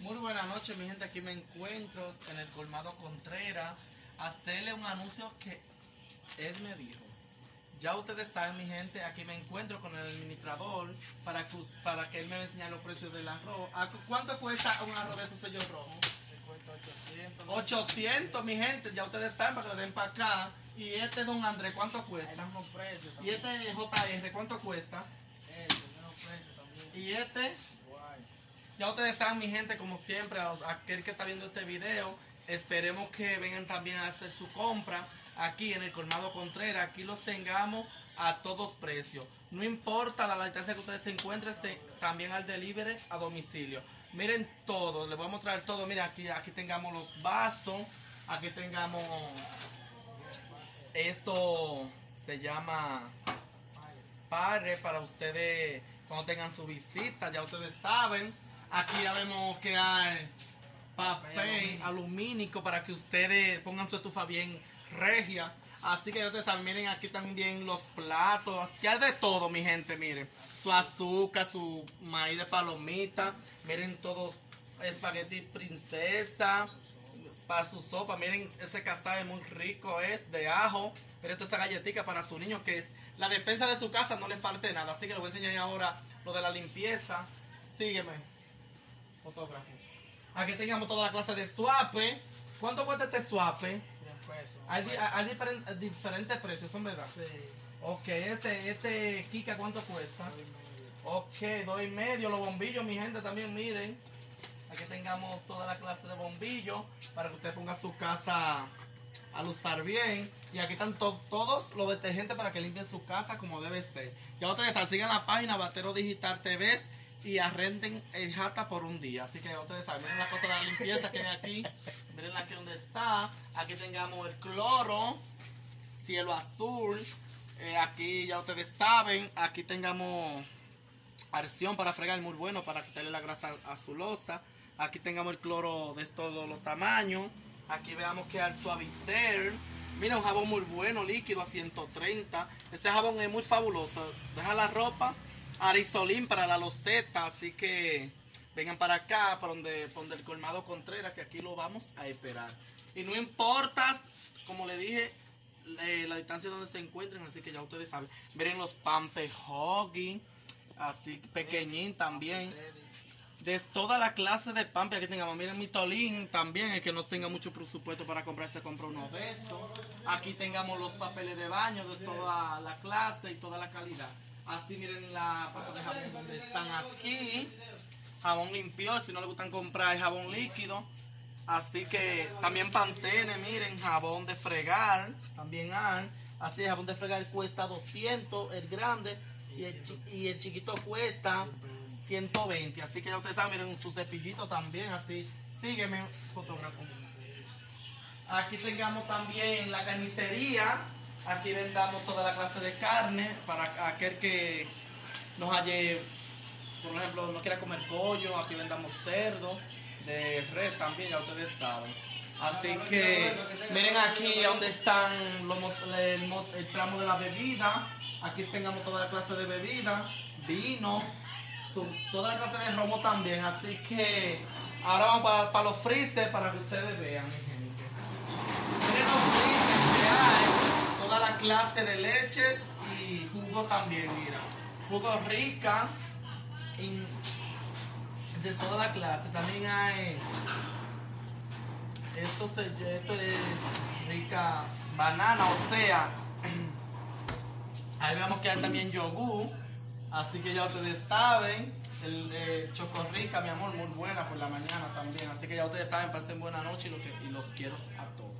Muy buenas noches, mi gente. Aquí me encuentro en el colmado Contreras. Hacerle un anuncio que él me dijo. Ya ustedes saben, mi gente, aquí me encuentro con el administrador para que, para que él me enseñe los precios del arroz. ¿A cu- ¿Cuánto cuesta un arroz de esos sellos rojos? 800, mi gente, ya ustedes saben para que le den para acá. Y este Don Andrés, ¿cuánto cuesta? Y este JR, ¿cuánto cuesta? Y este, ya ustedes saben, mi gente, como siempre, a aquel que está viendo este video, esperemos que vengan también a hacer su compra aquí en el Colmado Contreras. Aquí los tengamos a todos precios. No importa la distancia que ustedes se encuentren, este- también al delivery a domicilio. Miren todo, les voy a mostrar todo. Miren, aquí, aquí tengamos los vasos, aquí tengamos esto, se llama padre para ustedes cuando tengan su visita, ya ustedes saben. Aquí ya vemos que hay papel alumínico para que ustedes pongan su estufa bien regia. Así que ya ustedes saben, miren aquí también los platos, hay de todo mi gente, miren. Su azúcar, su maíz de palomita, miren todos espagueti princesa, para su sopa. Miren, ese cazabe muy rico es de ajo. Miren toda esa galletita para su niño que es la despensa de su casa, no le falte nada. Así que le voy a enseñar ahora lo de la limpieza. Sígueme, fotógrafo. Aquí tengamos toda la clase de suape. ¿Cuánto cuesta este suape? Hay, di- hay diferen- diferentes precios, ¿son verdad? Ok, este, este Kika, ¿cuánto cuesta? Ok, dos y medio. Los bombillos, mi gente, también miren. Aquí tengamos toda la clase de bombillos para que usted ponga su casa al usar bien. Y aquí están to- todos los detergentes para que limpien su casa como debe ser. Ya ustedes sigan la página Batero Digital TV y arrenden el jata por un día. Así que ustedes saben, miren la cosa de la limpieza que hay aquí. Miren aquí donde está. Aquí tengamos el cloro, cielo azul. Eh, aquí ya ustedes saben, aquí tengamos arción para fregar muy bueno para quitarle la grasa a su losa. Aquí tengamos el cloro de todos los tamaños. Aquí veamos que el suavitel. Mira un jabón muy bueno, líquido a 130. Este jabón es muy fabuloso. Deja la ropa. Arizolín para la loseta. Así que vengan para acá, para donde, para donde el colmado Contreras, que aquí lo vamos a esperar. Y no importa, como le dije, la distancia donde se encuentren, así que ya ustedes saben. Miren los Pampe Hoggy, así pequeñín también. De toda la clase de pampe que tengamos. Miren mi tolín también, el que no tenga mucho presupuesto para comprarse, compra uno de estos. Aquí tengamos los papeles de baño de toda la clase y toda la calidad. Así miren la pasta de jabón donde están aquí. Jabón limpio, si no le gustan comprar jabón líquido. Así que también Pantene, miren, jabón de fregar, también hay. Así el jabón de fregar cuesta 200, el grande, y el, y el chiquito cuesta 120. Así que ya ustedes saben, miren su cepillito también, así. Sígueme, fotógrafo. Aquí tengamos también la carnicería. Aquí vendamos toda la clase de carne para aquel que nos halle por ejemplo, no quiera comer pollo, aquí vendamos cerdo, de red también, ya ustedes saben. Así que miren aquí donde están el, mo- el tramo de la bebida. Aquí tengamos toda la clase de bebida, vino, toda la clase de romo también. Así que ahora vamos para, los freezer para que ustedes vean, clase de leches y jugo también, mira. Jugo rica de toda la clase. También hay esto, se- esto es rica banana, o sea, ahí vemos que hay también yogur, así que ya ustedes saben, el de chocorrica, mi amor, muy buena por la mañana también, así que ya ustedes saben, pasen buena noche y los quiero a todos.